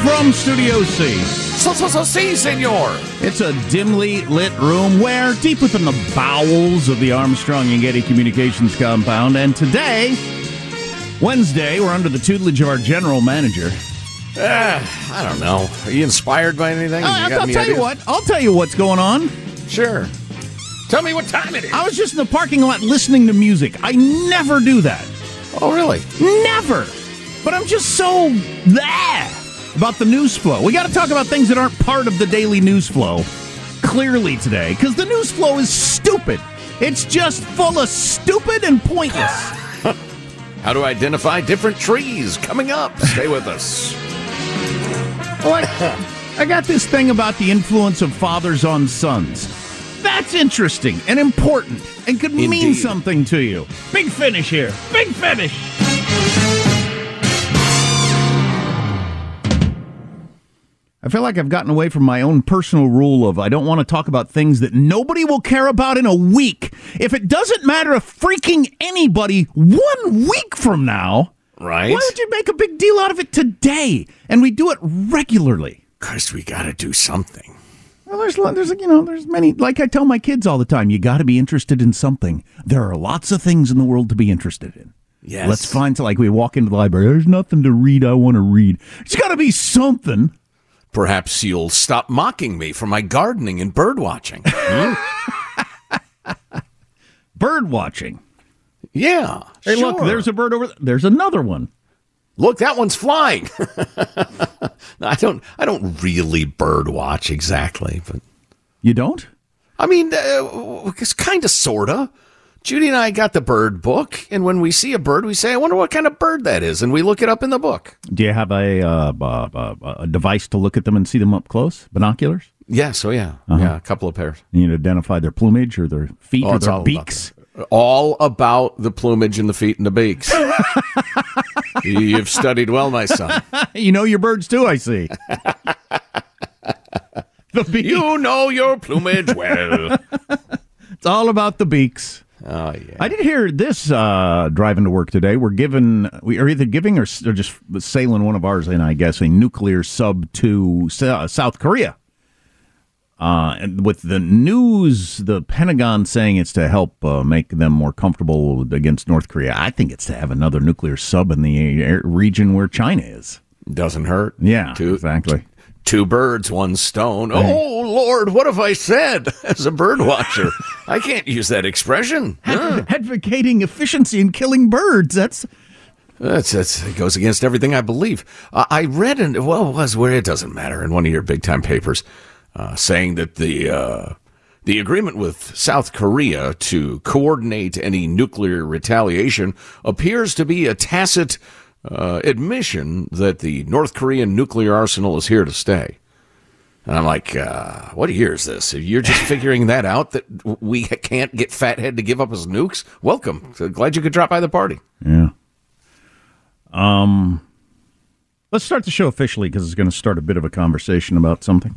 From Studio C. So, so, so, see, senor. It's a dimly lit room where, deep within the bowels of the Armstrong and Getty Communications compound, and today, Wednesday, we're under the tutelage of our general manager. Uh, I don't know. Are you inspired by anything? Uh, You got I'll any tell you what. I'll tell you what's going on. Sure. Tell me what time it is. I was just in the parking lot listening to music. I never do that. Oh, really? Never. But I'm just so there about the news flow. We got to talk about things that aren't part of the daily news flow clearly today because the news flow is stupid. It's just full of stupid and pointless. How to identify different trees coming up. Stay with us. like, I got this thing about the influence of fathers on sons. That's interesting and important and could mean something to you. Big finish here. Big finish. I feel like I've gotten away from my own personal rule of I don't want to talk about things that nobody will care about in a week. If it doesn't matter to freaking anybody one week from now, Right? why would you make a big deal out of it today? And we do it regularly. Because we got to do something. Well, there's there's you know there's many like I tell my kids all the time. You got to be interested in something. There are lots of things in the world to be interested in. Yes. Let's find like we walk into the library. There's nothing to read. I want to read. It's got to be something. Perhaps you'll stop mocking me for my gardening and bird watching. Hmm? Bird watching. yeah. Hey, look, there's a bird over there. There's another one. Look, that one's flying. No, I don't. I don't really bird watch exactly, but You don't? I mean, uh, it's kind of, sorta. Judy and I got the bird book, and when we see a bird, we say, "I wonder what kind of bird that is," and we look it up in the book. Do you have a uh, a device to look at them and see them up close? Binoculars? Yeah. So yeah, yeah, a couple of pairs. You need to identify their plumage or their feet Oh, or their all beaks. About all about the plumage and the feet and the beaks. You've studied well, my son. You know your birds too. I see. the beaks. You know your plumage well. It's all about the beaks. Oh yeah. I did hear this uh, driving to work today. We're given, we are either giving or, or just sailing one of ours in, I guess, a nuclear sub to South Korea. Uh, and with the news, the Pentagon saying it's to help uh, make them more comfortable against North Korea. I think it's to have another nuclear sub in the region where China is. Doesn't hurt. Yeah, two, exactly. Two birds, one stone. Oh Lord, what have I said? As a bird watcher, I can't use that expression. Huh. Advocating efficiency in killing birds. That's that's, that's it goes against everything I believe. Uh, I read in well, it was where it doesn't matter in one of your big time papers uh, saying that the uh, the agreement with South Korea to coordinate any nuclear retaliation appears to be a tacit uh, admission that the North Korean nuclear arsenal is here to stay. And I'm like, uh, what year is this? You're just figuring that out that we can't get Fathead to give up his nukes? Welcome. glad you could drop by the party. Yeah. Um, let's start the show officially because it's going to start a bit of a conversation about something.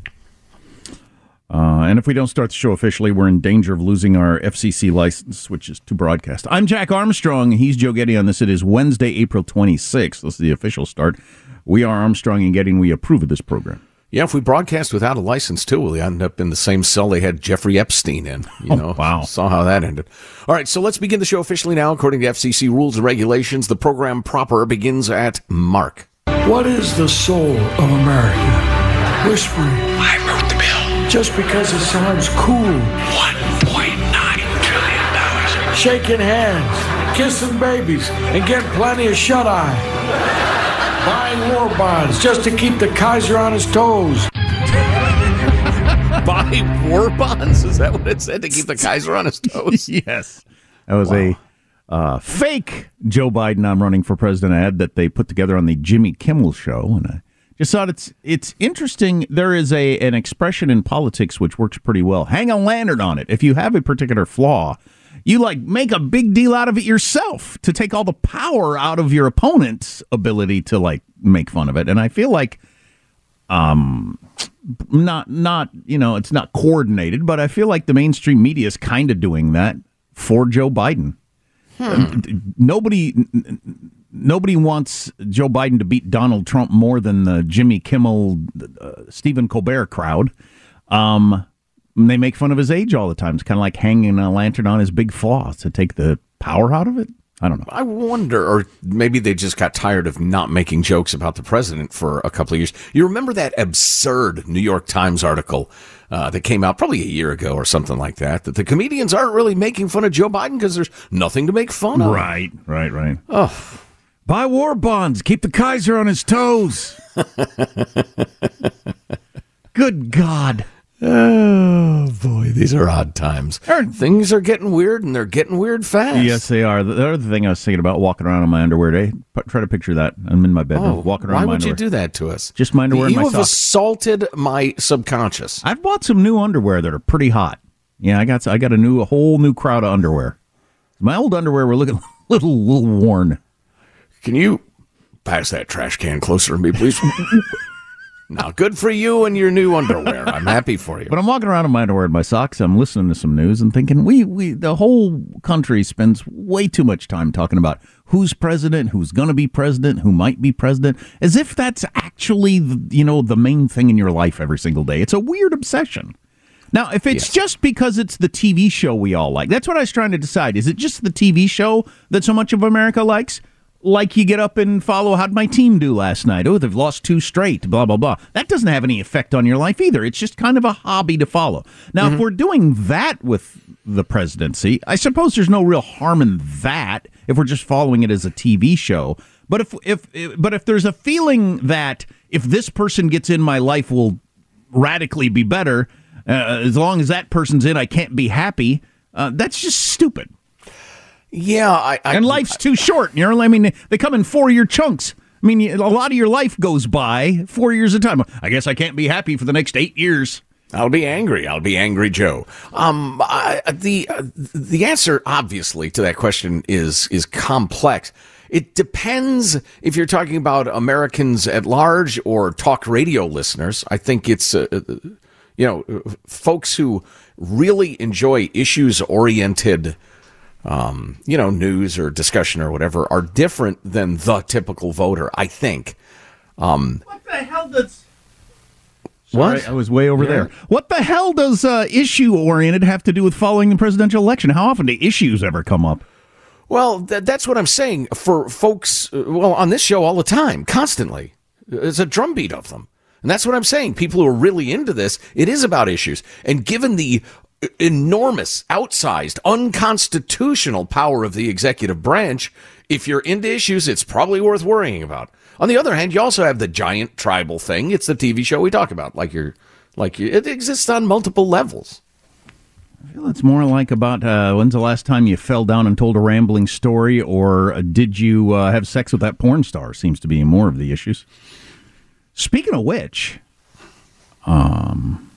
Uh, and if we don't start the show officially, we're in danger of losing our FCC license, which is to broadcast. I'm Jack Armstrong. He's Joe Getty on this. It is Wednesday, April 26th. This is the official start. We are Armstrong and Getty, and we approve of this program. Yeah, if we broadcast without a license too, we'll end up in the same cell they had Jeffrey Epstein in. You know, oh, wow. Saw how that ended. All right, so let's begin the show officially now. According to FCC rules and regulations, the program proper begins at Mark. What is the soul of America? Whispering. Just because it sounds cool. $1.9 trillion. Shaking hands, kissing babies, and getting plenty of shut eye. Buying war bonds just to keep the Kaiser on his toes. Buy war bonds? Is that what it said? To keep the Kaiser on his toes? yes. That was wow. a uh, fake Joe Biden I'm running for president ad that they put together on the Jimmy Kimmel show. And I thought it's it's interesting. There is a an expression in politics which works pretty well. Hang a lantern on it. If you have a particular flaw, you like make a big deal out of it yourself to take all the power out of your opponent's ability to like make fun of it. And I feel like um not not you know it's not coordinated, but I feel like the mainstream media is kind of doing that for Joe Biden. Hmm. Nobody nobody wants Joe Biden to beat Donald Trump more than the Jimmy Kimmel, uh, Stephen Colbert crowd. Um, they make fun of his age all the time. It's kind of like hanging a lantern on his big flaws to take the power out of it. I don't know. I wonder, or maybe they just got tired of not making jokes about the president for a couple of years. You remember that absurd New York Times article uh, that came out probably a year ago or something like that, that the comedians aren't really making fun of Joe Biden because there's nothing to make fun of. Right, right, right. Oh. Buy war bonds. Keep the Kaiser on his toes. Good God. Oh boy, these are odd times. Things are getting weird, and they're getting weird fast. Yes, they are. The other thing I was thinking about walking around in my underwear today. Try to picture that. I'm in my bedroom, oh, walking around. Why would underwear. you do that to us? Just my underwear. You my have assaulted my subconscious. I've bought some new underwear that are pretty hot. Yeah, I got I got a new a whole new crowd of underwear. My old underwear were looking a little little worn. Can you pass that trash can closer to me, please? now, good for you and your new underwear. I'm happy for you. But I'm walking around in my underwear and my socks. I'm listening to some news and thinking, we, we, the whole country spends way too much time talking about who's president, who's going to be president, who might be president, as if that's actually, you know, the main thing in your life every single day. It's a weird obsession. Now, if it's yes. just because it's the TV show we all like, that's what I was trying to decide. Is it just the TV show that so much of America likes? Like you get up and follow how'd my team do last night? Oh they've lost two straight blah blah blah. That doesn't have any effect on your life either. It's just kind of a hobby to follow. Now mm-hmm. if we're doing that with the presidency i suppose there's no real harm in that if we're just following it as a tv show. But if if, if but if there's a feeling that if this person gets in my life will radically be better uh, as long as that person's in i can't be happy uh, that's just stupid yeah, I, I, and life's too short. You know, I mean, they come in four year chunks. I mean, a lot of your life goes by four years at a time. I guess I can't be happy for the next eight years. I'll be angry. I'll be angry, Joe. Um, I, the uh, the answer, obviously, to that question is is complex. It depends if you're talking about Americans at large or talk radio listeners. I think it's uh, uh you know folks who really enjoy issues oriented um, you know, news or discussion or whatever are different than the typical voter. I think. Um, what the hell does? What? I was way over Yeah. there. What the hell does uh, issue oriented have to do with following the presidential election? How often do issues ever come up? Well, th- that's what I'm saying for folks. uh, Well, on this show all the time, constantly. It's a drumbeat of them. And that's what I'm saying. People who are really into this, it is about issues. And given the enormous, outsized, unconstitutional power of the executive branch, if you're into issues, it's probably worth worrying about. On the other hand, you also have the giant tribal thing. It's the TV show we talk about. Like you're, like you, it exists on multiple levels. I feel it's more like about uh, when's the last time you fell down and told a rambling story, or uh, did you uh, have sex with that porn star? Seems to be more of the issues. Speaking of which, um,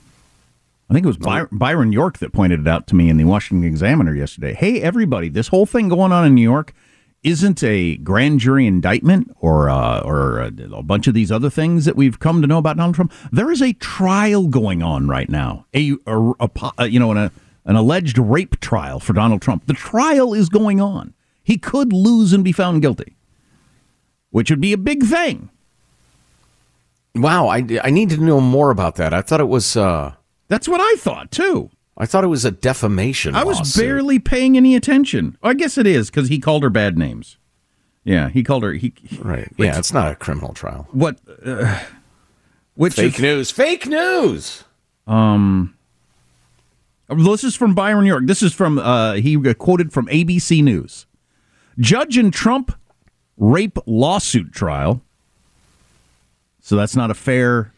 I think it was By- Byron York that pointed it out to me in the Washington Examiner yesterday. Hey, everybody, this whole thing going on in New York isn't a grand jury indictment or uh, or a, a bunch of these other things that we've come to know about Donald Trump. There is a trial going on right now. A, a, a uh, you know an, an alleged rape trial for Donald Trump. The trial is going on. He could lose and be found guilty, which would be a big thing. Wow, I, I need to know more about that. I thought it was. Uh, That's what I thought too. I thought it was a defamation. I was lawsuit. barely paying any attention. I guess it is because he called her bad names. Yeah, he called her. He right. Yeah, it's not a criminal trial. What? Uh, which Fake is, news. Fake news. Um, this is from Byron York. This is from uh, he quoted from ABC News. Judge in Trump rape lawsuit trial. So that's not a fair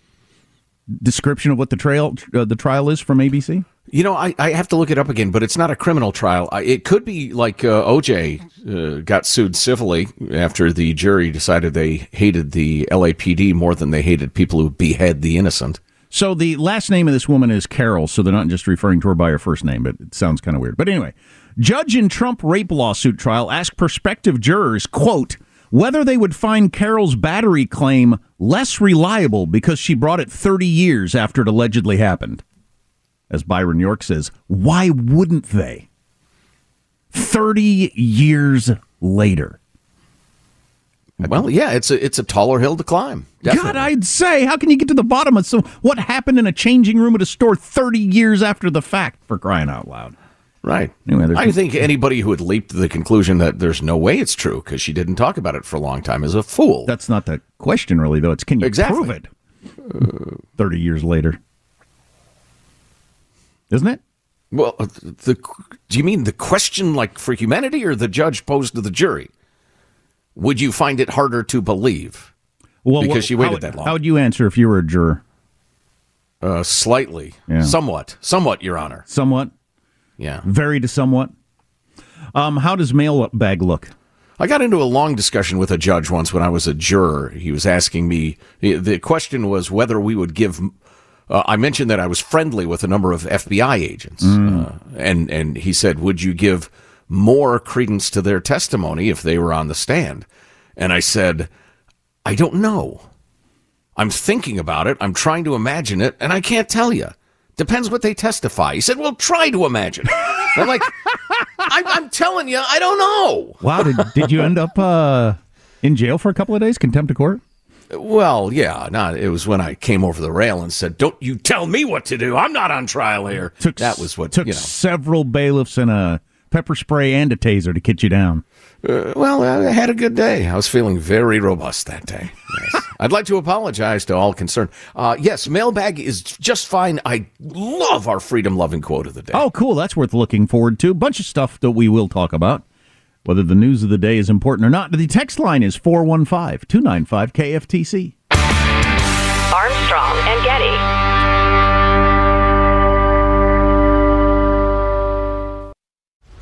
description of what the trail uh, the trial is from ABC. You know, I, I have to look it up again, but it's not a criminal trial. I, it could be like uh, OJ uh, got sued civilly after the jury decided they hated the LAPD more than they hated people who behead the innocent. So the last name of this woman is Carroll, so they're not just referring to her by her first name, but it sounds kind of weird. But anyway, judge in Trump rape lawsuit trial asked prospective jurors, quote, whether they would find Carroll's battery claim less reliable because she brought it 30 years after it allegedly happened. As Byron York says, why wouldn't they? 30 years later. Well, yeah, it's a it's a taller hill to climb. Definitely. God, I'd say, how can you get to the bottom of some what happened in a changing room at a store 30 years after the fact for crying out loud? Right. Anyway, I think anybody who had leaped to the conclusion that there's no way it's true because she didn't talk about it for a long time is a fool. That's not the question, really, though. It's can you Exactly. prove it? Thirty years later, isn't it? Well, uh, the do you mean the question like for humanity or the judge posed to the jury? Would you find it harder to believe? Well, because what- she waited how, that long. How would you answer if you were a juror? Uh, slightly, Yeah. somewhat, somewhat, Your Honor. Somewhat, Yeah. to somewhat. Um, how does mailbag look? I got into a long discussion with a judge once when I was a juror. He was asking me, the question was whether we would give. Uh, I mentioned that I was friendly with a number of FBI agents, uh, and and he said, "Would you give more credence to their testimony if they were on the stand?" And I said, "I don't know. I'm thinking about it. I'm trying to imagine it, and I can't tell you. Depends what they testify." He said, "Well, try to imagine." I'm like, I'm, "I'm telling you, I don't know." Wow, did, did you end up uh, in jail for a couple of days, contempt of court? Well, yeah, not. It was when I came over the rail and said, "Don't you tell me what to do. I'm not on trial here." Took that was what took you know. several bailiffs and a pepper spray and a taser to get you down. Uh, well, I had a good day. I was feeling very robust that day. Yes. I'd like to apologize to all concerned. Uh, yes, mailbag is just fine. I love our freedom-loving quote of the day. Oh, cool. That's worth looking forward to. Bunch of stuff that we will talk about. Whether the news of the day is important or not. The text line is 415 295 KFTC. Armstrong and Getty.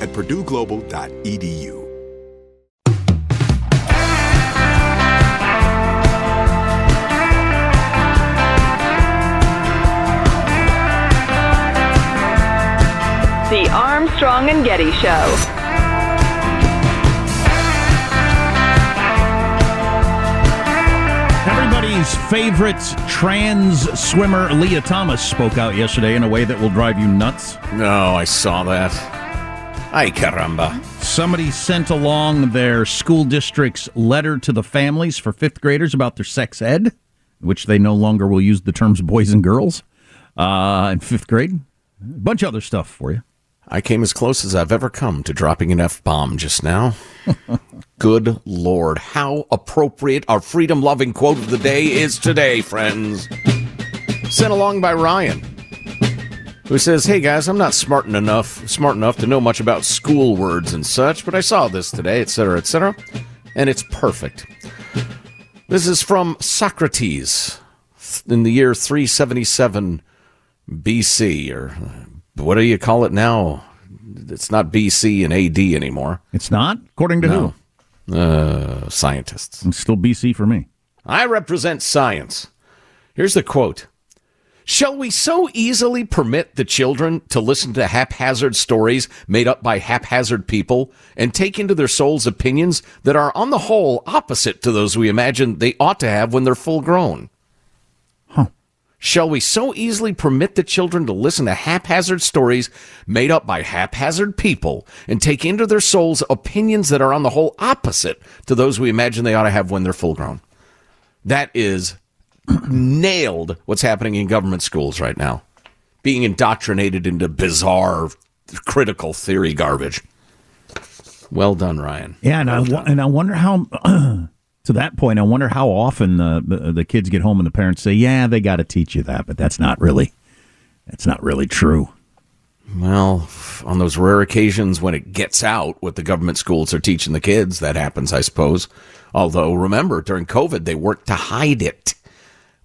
at purdueglobal.edu. The Armstrong and Getty Show. Everybody's favorite trans swimmer, Lia Thomas, spoke out yesterday in a way that will drive you nuts. No, I saw that. Ay caramba. Somebody sent along their school district's letter to the families for fifth graders about their sex ed, which they no longer will use the terms boys and girls uh, in fifth grade. A bunch of other stuff for you. I came as close as I've ever come to dropping an F bomb just now. Good Lord, how appropriate our freedom loving quote of the day is today, friends. Sent along by Ryan, who says, Hey guys, I'm not smart enough smart enough to know much about school words and such, but I saw this today, etc., etc., and it's perfect. This is from Socrates in the year 377 BC, or what do you call it now? It's not BC and AD anymore. It's not? According to No. Uh, scientists. It's still BC for me. I represent science. Here's the quote Shall we so easily permit the children to listen to haphazard stories made up by haphazard people and take into their souls opinions that are, on the whole, opposite to those we imagine they ought to have when they're full grown? Shall we so easily permit the children to listen to haphazard stories made up by haphazard people and take into their souls opinions that are on the whole opposite to those we imagine they ought to have when they're full grown? That is nailed what's happening in government schools right now. Being indoctrinated into bizarre critical theory garbage. Well done, Ryan. Yeah, and I wo- and I wonder how. to that point, I wonder how often the, the the kids get home and the parents say, "Yeah, they got to teach you that," but that's not really that's not really true. Well, on those rare occasions when it gets out what the government schools are teaching the kids, that happens, I suppose. Although, remember, during COVID, they worked to hide it,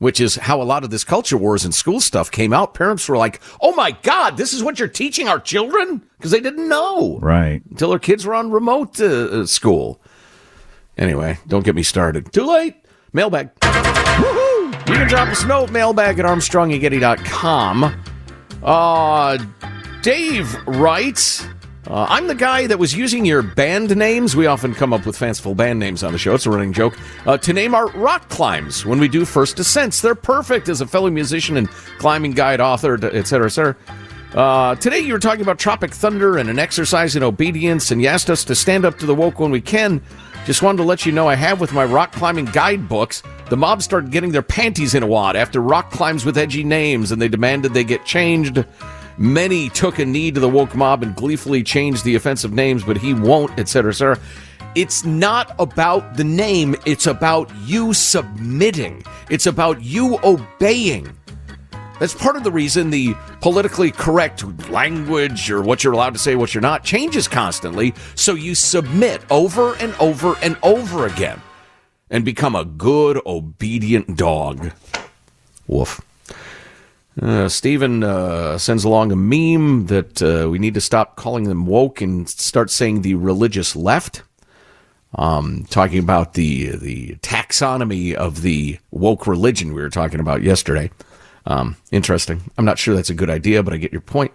which is how a lot of this culture wars and school stuff came out. Parents were like, oh my God, this is what you're teaching our children? Because they didn't know Right. until their kids were on remote uh, uh, school. Anyway, don't get me started. Too late. Mailbag. Woohoo! You can drop us a note, mailbag at armstrongandgetty.com. Uh, Dave writes, uh, I'm the guy that was using your band names. We often come up with fanciful band names on the show. It's a running joke. Uh, to name our rock climbs when we do first descents. They're perfect as a fellow musician and climbing guide, author, et cetera, et cetera. Uh, today you were talking about Tropic Thunder and an exercise in obedience, and you asked us to stand up to the woke when we can. Just wanted to let you know I have with my rock climbing guidebooks. The mob started getting their panties in a wad after rock climbs with edgy names, and they demanded they get changed. Many took a knee to the woke mob and gleefully changed the offensive names, but he won't, etc., etc. It's not about the name, it's about you submitting, it's about you obeying. That's part of the reason the politically correct language or what you're allowed to say, what you're not, changes constantly. So you submit over and over and over again and become a good, obedient dog. Woof. Uh, Stephen uh, sends along a meme that uh, we need to stop calling them woke and start saying the religious left. Um, talking about the the taxonomy of the woke religion we were talking about yesterday. Um, interesting. I'm not sure that's a good idea, but I get your point.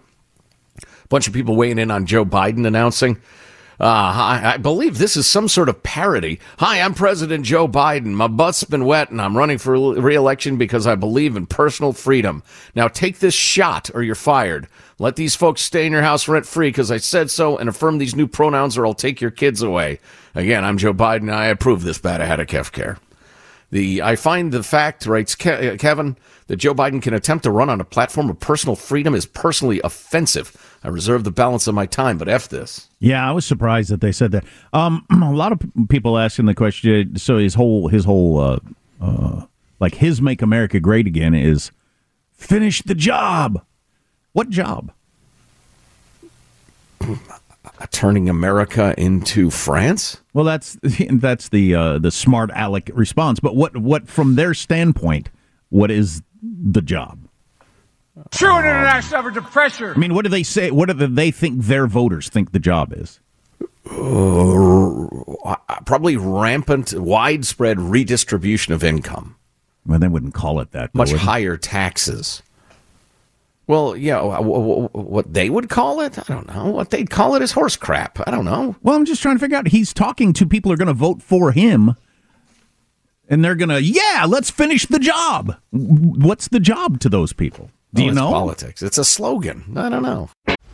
A bunch of people weighing in on Joe Biden announcing. Uh, I, I believe this is some sort of parody. Hi, I'm President Joe Biden. My butt's been wet and I'm running for reelection because I believe in personal freedom. Now take this shot or you're fired. Let these folks stay in your house rent free because I said so and affirm these new pronouns or I'll take your kids away. Again, I'm Joe Biden. I approve this bad ahead of Kef care. The I find the fact, writes Ke- Kevin, that Joe Biden can attempt to run on a platform of personal freedom is personally offensive. I reserve the balance of my time, but f this. Yeah, I was surprised that they said that. Um, a lot of people asking the question. So his whole his whole uh, uh, like his "Make America Great Again" is finish the job. What job? Turning America into France? Well, that's that's the uh, the smart aleck response. But what what from their standpoint, what is the job? True international effort to pressure. I mean, what do they say? What do they think their voters think the job is? Uh, probably rampant, widespread redistribution of income. Well, they wouldn't call it that. Much higher taxes. Well, yeah, what they would call it, I don't know. What they'd call it is horse crap. I don't know. Well, I'm just trying to figure out. He's talking to people who are going to vote for him, and they're going to, yeah, let's finish the job. What's the job to those people? Do well, you know? Politics. It's a slogan. I don't know.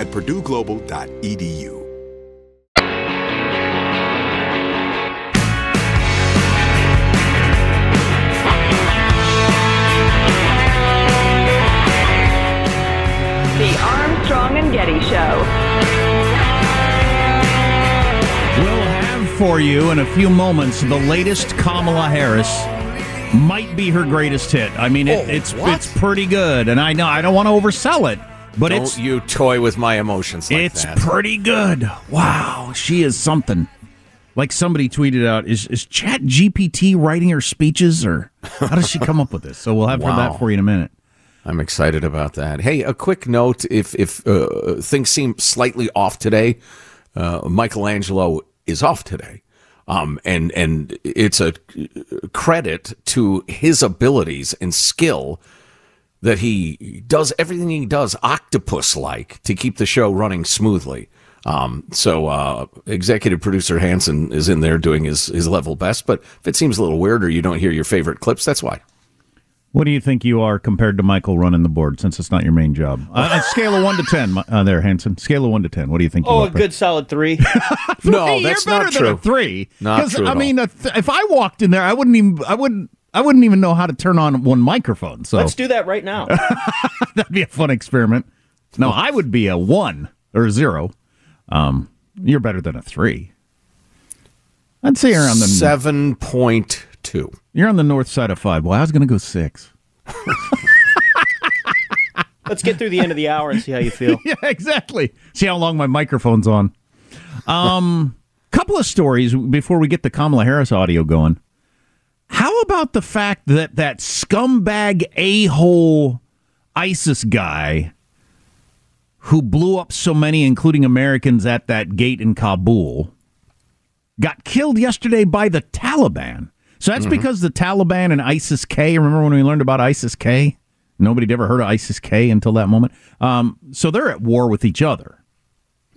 at purdueglobal.edu. The Armstrong and Getty Show. We'll have for you in a few moments the latest Kamala Harris might be her greatest hit. I mean, it, oh, it's what? it's pretty good, and I know I don't want to oversell it, but Don't it's you toy with my emotions like it's that. pretty good. Wow, she is something. Like somebody tweeted out, is is Chat GPT writing her speeches, or how does she come up with this? So we'll have Wow. that for you in a minute. I'm excited about that. Hey, a quick note: if if uh, things seem slightly off today, uh, Michael Angelo is off today, um, and and it's a credit to his abilities and skill that he does everything he does octopus like to keep the show running smoothly. Um, so uh, executive producer Hanson is in there doing his his level best. But if it seems a little weird or you don't hear your favorite clips, that's why. What do you think you are compared to Michael running the board, since it's not your main job? Uh, a scale of one to ten, uh, there, Hanson. Scale of one to ten. What do you think? Oh, you a good solid three. No, that's you're better not than true. a three. Not 'Cause, true at I mean, a th- if I walked in there, I wouldn't even. I wouldn't. I wouldn't even know how to turn on one microphone. So Let's do that right now. that'd be a fun experiment. No, I would be a one or a zero. Um, you're better than a three. I'd say you're on the seven point two. You're on the north side of five. Well, I was going to go six. Let's get through the end of the hour and see how you feel. yeah, exactly. See how long my microphone's on. Um, couple of stories before we get the Kamala Harris audio going. How about the fact that that scumbag a hole ISIS guy who blew up so many, including Americans, at that gate in Kabul, got killed yesterday by the Taliban? So that's because the Taliban and ISIS K. Remember when we learned about ISIS K? Nobody'd ever heard of ISIS K until that moment. Um, so they're at war with each other.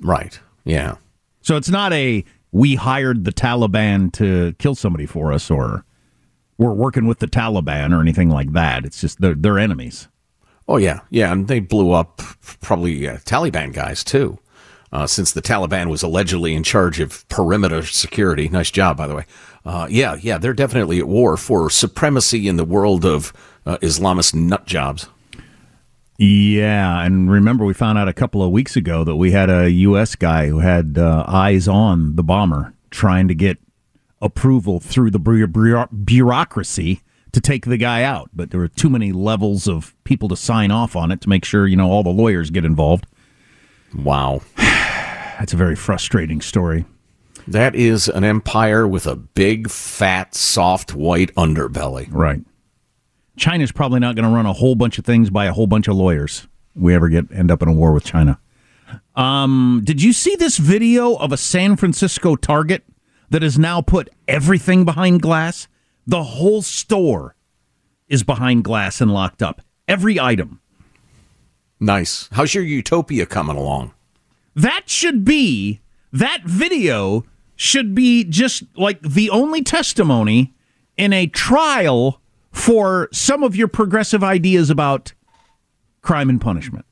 Right. Yeah. So it's not a we hired the Taliban to kill somebody for us or we're working with the Taliban or anything like that. It's just they're, they're enemies. Oh yeah, yeah, and they blew up probably uh, Taliban guys too, uh, since the Taliban was allegedly in charge of perimeter security. Nice job, by the way. Uh, yeah, yeah, they're definitely at war for supremacy in the world of uh, Islamist nut jobs. Yeah, and remember we found out a couple of weeks ago that we had a U.S. guy who had uh, eyes on the bomber trying to get approval through the bu- bu- bureaucracy to take the guy out, but there were too many levels of people to sign off on it to make sure you know all the lawyers get involved. Wow, that's a very frustrating story. That is an empire with a big, fat, soft, white underbelly. Right. China's probably not going to run a whole bunch of things by a whole bunch of lawyers. We ever get end up in a war with China. Um, did you see this video of a San Francisco Target that has now put everything behind glass? The whole store is behind glass and locked up. Every item. Nice. How's your utopia coming along? That should be that video should be just like the only testimony in a trial for some of your progressive ideas about crime and punishment.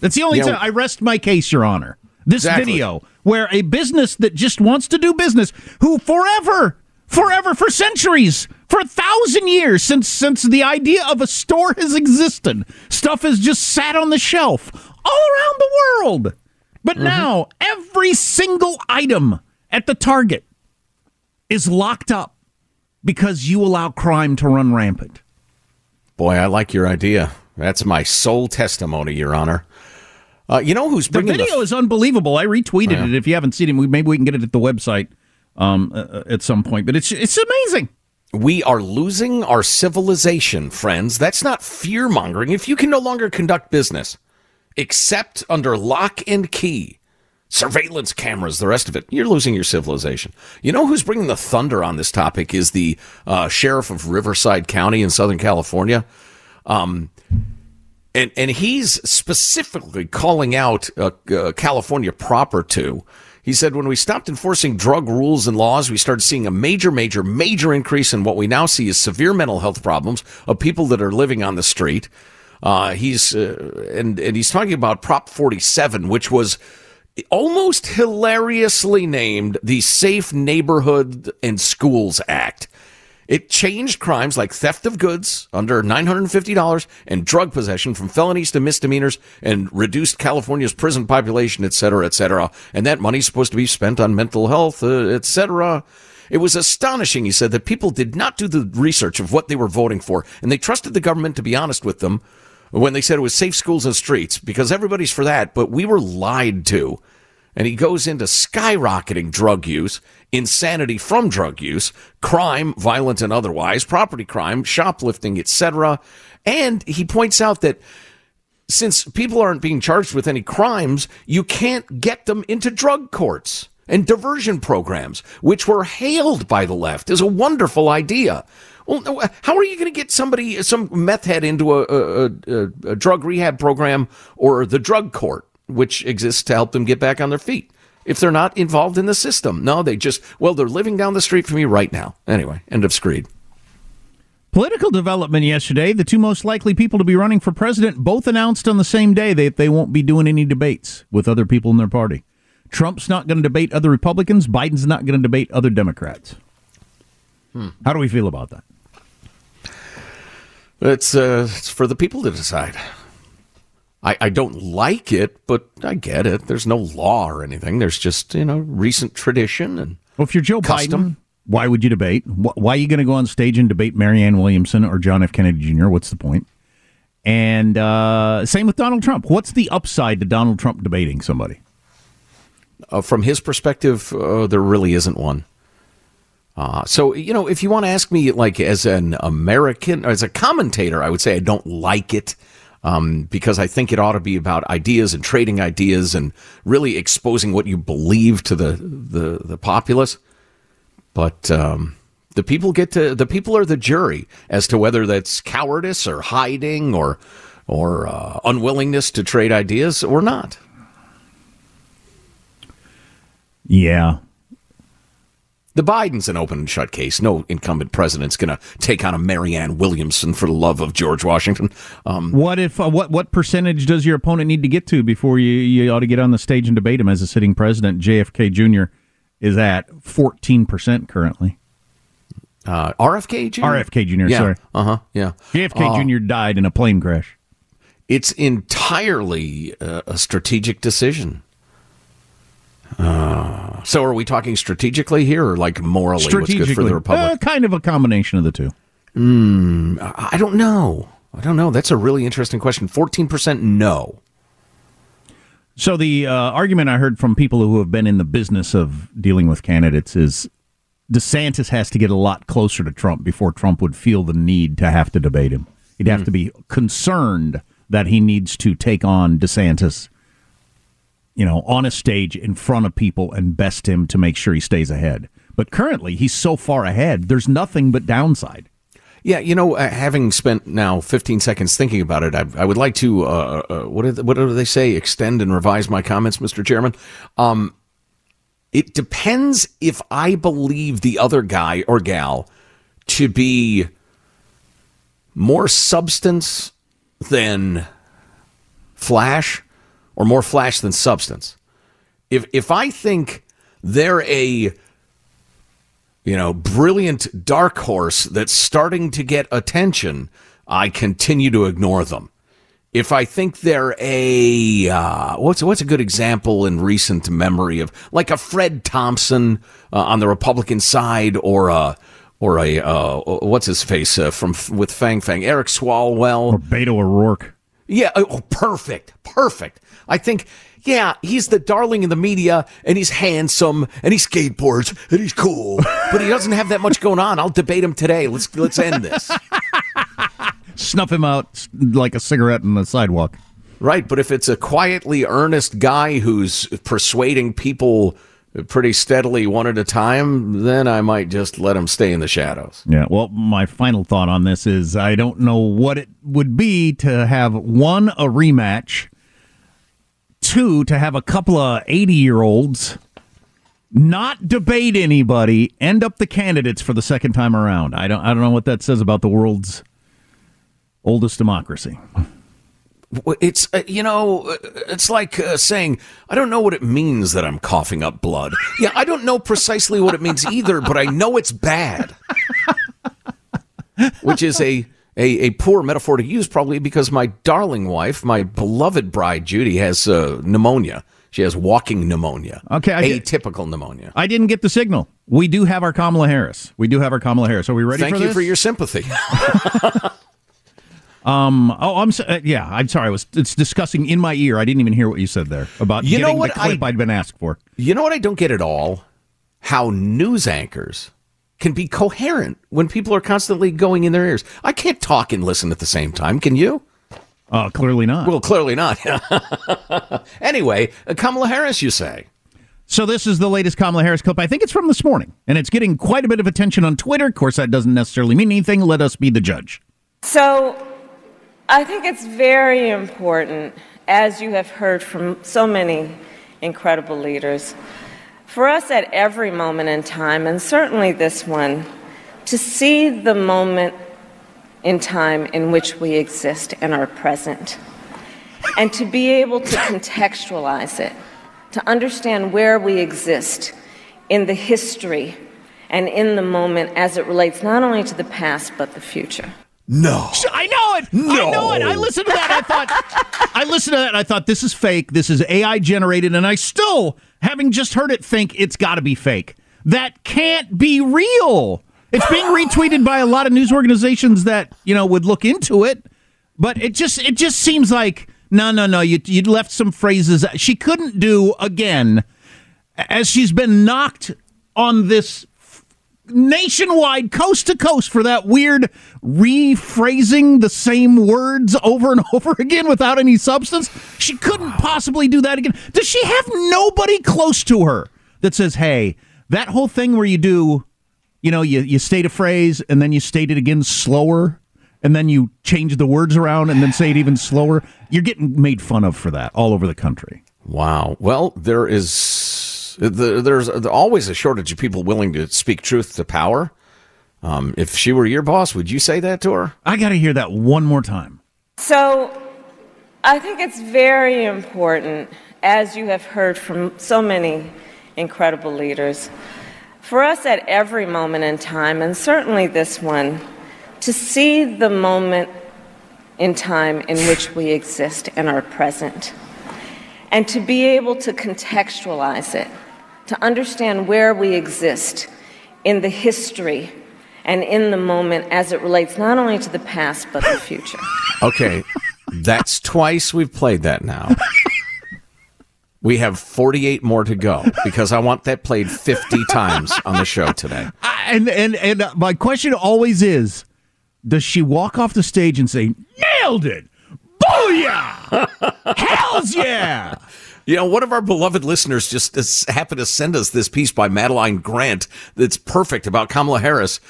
That's the only Yeah. time I rest my case, Your Honor. This Exactly. video where a business that just wants to do business, who forever, forever, for centuries, for a thousand years since since the idea of a store has existed, stuff has just sat on the shelf all around the world. But mm-hmm. now every single item at the Target is locked up because you allow crime to run rampant. Boy, I like your idea. That's my sole testimony, Your Honor. Uh, you know who's The video is unbelievable. I retweeted Yeah. it. If you haven't seen it, we- maybe we can get it at the website um, uh, at some point. But it's it's amazing. We are losing our civilization, friends. That's not fear mongering. If you can no longer conduct business except under lock and key, surveillance cameras, the rest of it, you're losing your civilization. You know who's bringing the thunder on this topic is the uh, sheriff of Riverside County in Southern California. Um, and and he's specifically calling out uh, uh, California proper too. He said, when we stopped enforcing drug rules and laws, we started seeing a major, major, major increase in what we now see is severe mental health problems of people that are living on the street. Uh, he's uh, and and he's talking about Prop 47, which was almost hilariously named the Safe Neighborhood and Schools Act. It changed crimes like theft of goods under $950 and drug possession from felonies to misdemeanors and reduced California's prison population, et cetera, et cetera. And that money's supposed to be spent on mental health, uh, et cetera. It was astonishing, he said, that people did not do the research of what they were voting for, and they trusted the government to be honest with them when they said it was safe schools and streets, because everybody's for that, but we were lied to. And he goes into skyrocketing drug use, insanity from drug use, crime, violent and otherwise, property crime, shoplifting, etc. And he points out that since people aren't being charged with any crimes, you can't get them into drug courts and diversion programs, which were hailed by the left as a wonderful idea. Well, how are you going to get somebody, some meth head, into a, a, a, a drug rehab program or the drug court, which exists to help them get back on their feet? if they're not involved in the system. No, they just, well, they're living down the street from me right now. Anyway, end of screed. Political development yesterday. The two most likely people to be running for president both announced on the same day that they won't be doing any debates with other people in their party. Trump's not going to debate other Republicans. Biden's not going to debate other Democrats. Hmm. How do we feel about that? It's, uh, it's for the people to decide. I, I don't like it, but I get it. There's no law or anything. There's just, you know, recent tradition and well, if you're Joe custom. Biden, why would you debate? Why are you going to go on stage and debate Marianne Williamson or John F. Kennedy Jr.? What's the point? And uh, same with Donald Trump. What's the upside to Donald Trump debating somebody? Uh, from his perspective, uh, there really isn't one. Uh, so, you know, if you want to ask me, like, as an American, as a commentator, I would say I don't like it um, because I think it ought to be about ideas and trading ideas and really exposing what you believe to the the, the populace. But um, the people get to the people are the jury as to whether that's cowardice or hiding or or uh, unwillingness to trade ideas or not. Yeah, the Biden's an open and shut case. No incumbent president's going to take on a Marianne Williamson for the love of George Washington. Um, what if uh, what what percentage does your opponent need to get to before you you ought to get on the stage and debate him as a sitting president? JFK Jr. is at fourteen percent currently. Uh, RFK Jr. RFK Jr. Yeah. Sorry. Uh huh. Yeah. JFK uh, Jr. died in a plane crash. It's entirely uh, a strategic decision. Uh, so are we talking strategically here or like morally what's good for the Republic? Uh, kind of a combination of the two. Mm, I don't know. I don't know. That's a really interesting question. 14% no. So the uh, argument I heard from people who have been in the business of dealing with candidates is DeSantis has to get a lot closer to Trump before Trump would feel the need to have to debate him. He'd have mm. to be concerned that he needs to take on DeSantis you know, on a stage in front of people and best him to make sure he stays ahead. But currently, he's so far ahead, there's nothing but downside. Yeah, you know, uh, having spent now 15 seconds thinking about it, I, I would like to, uh, uh, what, do, what do they say, extend and revise my comments, Mr. Chairman. Um, it depends if I believe the other guy or gal to be more substance than flash or more flash than substance. If if I think they're a you know brilliant dark horse that's starting to get attention, I continue to ignore them. If I think they're a uh, what's what's a good example in recent memory of like a Fred Thompson uh, on the Republican side or a or a uh, what's his face uh, from with Fang Fang Eric Swalwell or Beto O'Rourke. Yeah, oh, oh, perfect, perfect. I think, yeah, he's the darling in the media, and he's handsome, and he skateboards, and he's cool, but he doesn't have that much going on. I'll debate him today. Let's let's end this. Snuff him out like a cigarette on the sidewalk. Right, but if it's a quietly earnest guy who's persuading people pretty steadily one at a time, then I might just let him stay in the shadows. Yeah. Well, my final thought on this is I don't know what it would be to have one a rematch two to have a couple of 80 year olds not debate anybody, end up the candidates for the second time around. I don't I don't know what that says about the world's oldest democracy. It's uh, you know uh, it's like uh, saying I don't know what it means that I'm coughing up blood. Yeah, I don't know precisely what it means either, but I know it's bad. which is a, a, a poor metaphor to use, probably because my darling wife, my beloved bride Judy, has uh, pneumonia. She has walking pneumonia. Okay, I did- atypical pneumonia. I didn't get the signal. We do have our Kamala Harris. We do have our Kamala Harris. Are we ready Thank for you this? for your sympathy. Um. Oh, I'm. so- Uh, yeah. I'm sorry. I was. It's discussing in my ear. I didn't even hear what you said there about You know getting what the clip I- I'd been asked for. You know what I don't get at all? How news anchors can be coherent when people are constantly going in their ears. I can't talk and listen at the same time. Can you? Uh, clearly not. Well, clearly not. anyway, uh, Kamala Harris, you say? So this is the latest Kamala Harris clip. I think it's from this morning, and it's getting quite a bit of attention on Twitter. Of course, that doesn't necessarily mean anything. Let us be the judge. So I think it's very important, as you have heard from so many incredible leaders, for us at every moment in time, and certainly this one, to see the moment in time in which we exist and are present, and to be able to contextualize it, to understand where we exist in the history and in the moment as it relates not only to the past but the future. No. I know it. I know it. I listened to that. I thought. I listened to that. and I thought this is fake. This is AI generated, and I still, having just heard it, think it's got to be fake. That can't be real. It's being retweeted by a lot of news organizations that you know would look into it, but it just it just seems like no, no, no. You you left some phrases she couldn't do again, as she's been knocked on this nationwide, coast to coast, for that weird rephrasing the same words over and over again without any substance. She couldn't possibly do that again. Does she have nobody close to her that says, hey, that whole thing where you do, you know, you, you state a phrase and then you state it again slower and then you change the words around and then say it even slower? You're getting made fun of for that all over the country. Wow. Well, there is the, there's always a shortage of people willing to speak truth to power. Um, if she were your boss, would you say that to her? I got to hear that one more time. So I think it's very important, as you have heard from so many incredible leaders, for us at every moment in time, and certainly this one, to see the moment in time in which we exist and are present, and to be able to contextualize it, to understand where we exist in the history and in the moment as it relates not only to the past but the future. Okay, that's twice we've played that now. We have 48 more to go because I want that played 50 times on the show today. And and and uh, my question always is, does she walk off the stage and say, "Nailed it, booyah, hell's yeah"? You know, one of our beloved listeners just happened to send us this piece by Madeline Grant that's perfect about Kamala Harris.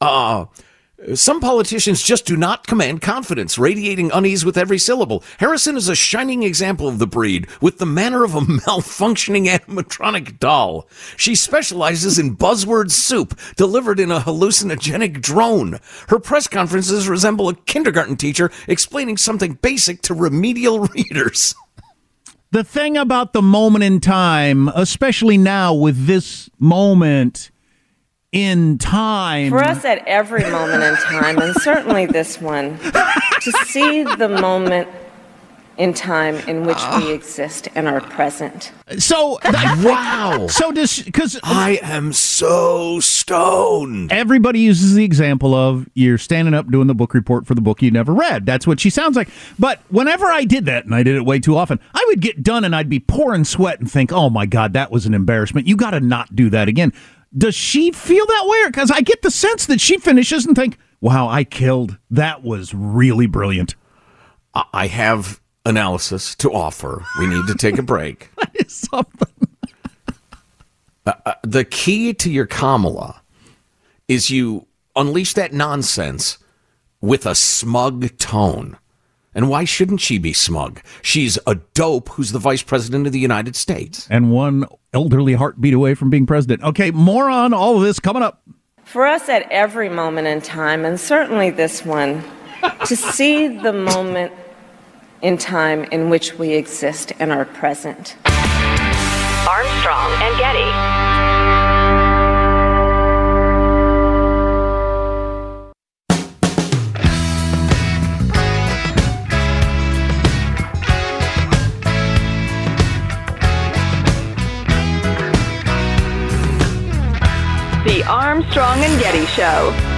Uh, some politicians just do not command confidence, radiating unease with every syllable. Harrison is a shining example of the breed, with the manner of a malfunctioning animatronic doll. She specializes in buzzword soup delivered in a hallucinogenic drone. Her press conferences resemble a kindergarten teacher explaining something basic to remedial readers. The thing about the moment in time, especially now with this moment in time, For us at every moment in time, and certainly this one, to see the moment in time in which we ah. exist and are present. So wow. So does because I am so stoned. Everybody uses the example of you're standing up doing the book report for the book you never read. That's what she sounds like. But whenever I did that, and I did it way too often, I would get done and I'd be pouring sweat and think, "Oh my god, that was an embarrassment. You got to not do that again." Does she feel that way? Because I get the sense that she finishes and think, "Wow, I killed. That was really brilliant." I- I have analysis to offer. We need to take a break. that is something. Uh, uh, the key to your Kamala is you unleash that nonsense with a smug tone. And why shouldn't she be smug? She's a dope who's the vice president of the United States. And one elderly heartbeat away from being president. Okay, more on all of this coming up. For us at every moment in time, and certainly this one, to see the moment in time in which we exist and are present. Armstrong and Getty. The Armstrong and Getty Show.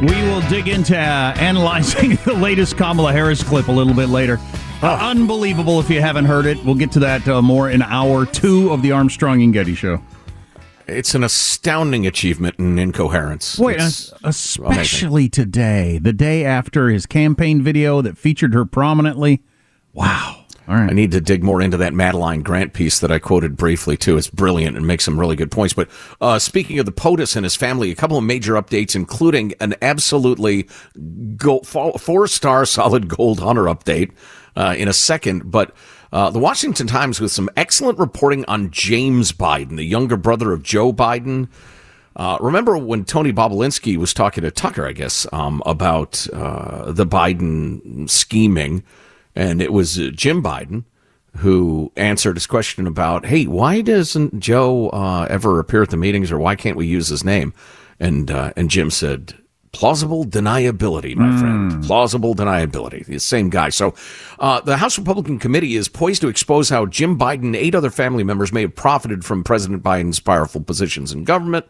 We will dig into uh, analyzing the latest Kamala Harris clip a little bit later. Uh, unbelievable if you haven't heard it. We'll get to that uh, more in hour two of the Armstrong and Getty Show. It's an astounding achievement in incoherence. Wait, It's es- amazing. especially today, the day after his campaign video that featured her prominently. Wow. All right. I need to dig more into that Madeline Grant piece that I quoted briefly too. It's brilliant and makes some really good points. But uh, speaking of the POTUS and his family, a couple of major updates, including an absolutely go- four star solid gold hunter update uh, in a second. But uh, the Washington Times with some excellent reporting on James Biden, the younger brother of Joe Biden. Uh, remember when Tony Bobulinski was talking to Tucker, I guess, um, about uh, the Biden scheming, and it was uh, Jim Biden who answered his question about, "Hey, why doesn't Joe uh, ever appear at the meetings, or why can't we use his name?" And uh, and Jim said, "Plausible deniability, my friend. Plausible deniability." The same guy. So, uh, the House Republican Committee is poised to expose how Jim Biden and eight other family members may have profited from President Biden's powerful positions in government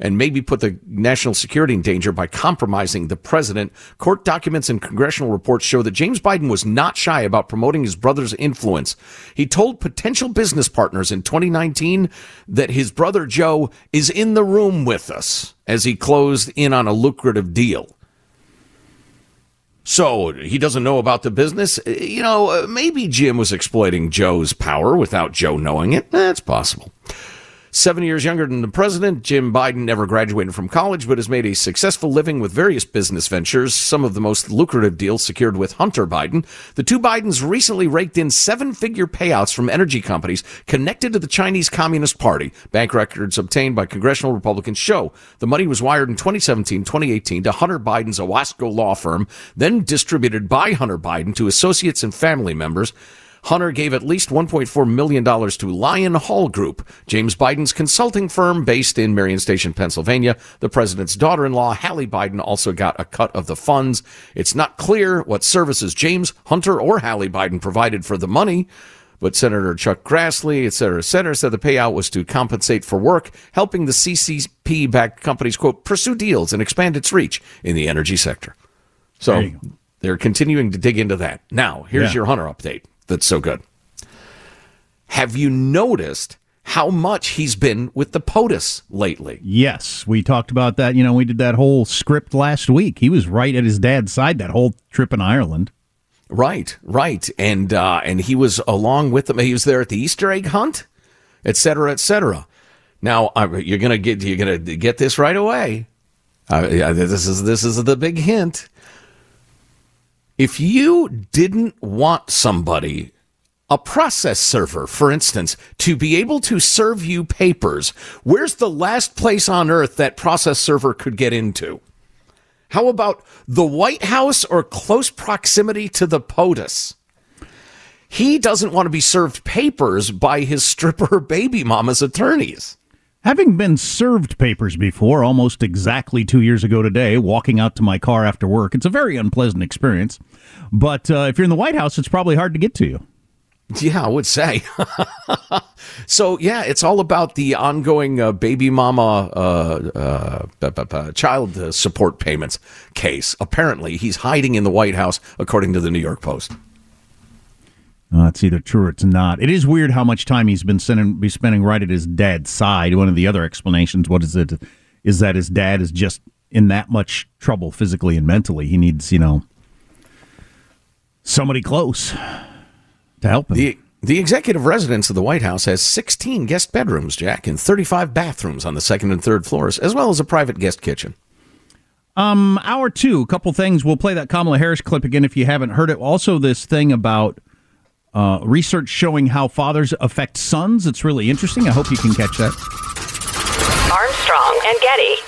and maybe put the national security in danger by compromising the president. Court documents and congressional reports show that James Biden was not shy about promoting his brother's influence. He told potential business partners in 2019 that his brother Joe is in the room with us as he closed in on a lucrative deal. So he doesn't know about the business. You know, uh, maybe Jim was exploiting Joe's power without Joe knowing it. That's possible. Seven years younger than the president, Jim Biden never graduated from college, but has made a successful living with various business ventures, some of the most lucrative deals secured with Hunter Biden. The two Bidens recently raked in seven figure payouts from energy companies connected to the Chinese Communist Party. Bank records obtained by congressional Republicans show the money was wired in 2017 2018 to Hunter Biden's Owasco law firm, then distributed by Hunter Biden to associates and family members. Hunter gave at least $1.4 million to Lion Hall Group, James Biden's consulting firm based in Merion Station, Pennsylvania. The president's daughter in law, Hallie Biden, also got a cut of the funds. It's not clear what services James, Hunter, or Hallie Biden provided for the money. But Senator Chuck Grassley, et cetera, et cetera, said the payout was to compensate for work, helping the CCP backed companies, quote, pursue deals and expand its reach in the energy sector. So they're continuing to dig into that. Now, here's Yeah. your Hunter update that's so good. Have you noticed how much he's been with the POTUS lately? Yes, we talked about that. You know, we did that whole script last week. He was right at his dad's side that whole trip in Ireland. Right, right, and uh, and he was along with them. He was there at the Easter egg hunt, et cetera, et cetera. Now uh, you're gonna get you're gonna get this right away. Uh, yeah, this is this is the big hint. If you didn't want somebody, a process server, for instance, to be able to serve you papers, where's the last place on earth that process server could get into? How about the White House or close proximity to the POTUS? He doesn't want to be served papers by his stripper baby mama's attorneys. Having been served papers before, almost exactly two years ago today, walking out to my car after work, it's a very unpleasant experience. But uh, if you're in the White House, it's probably hard to get to you. Yeah, I would say. so, yeah, it's all about the ongoing uh, baby mama uh, uh, child support payments case. Apparently, he's hiding in the White House, according to the New York Post. Uh, it's either true or it's not. It is weird how much time he's been sending, be spending right at his dad's side. One of the other explanations, what is it, is that his dad is just in that much trouble physically and mentally. He needs, you know, somebody close to help him. The the executive residence of the White House has 16 guest bedrooms, Jack, and 35 bathrooms on the second and third floors, as well as a private guest kitchen. Um, hour two, a couple things. We'll play that Kamala Harris clip again if you haven't heard it. Also, this thing about uh, research showing how fathers affect sons. It's really interesting. I hope you can catch that. Armstrong and Getty.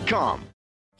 Rocketmoney.com.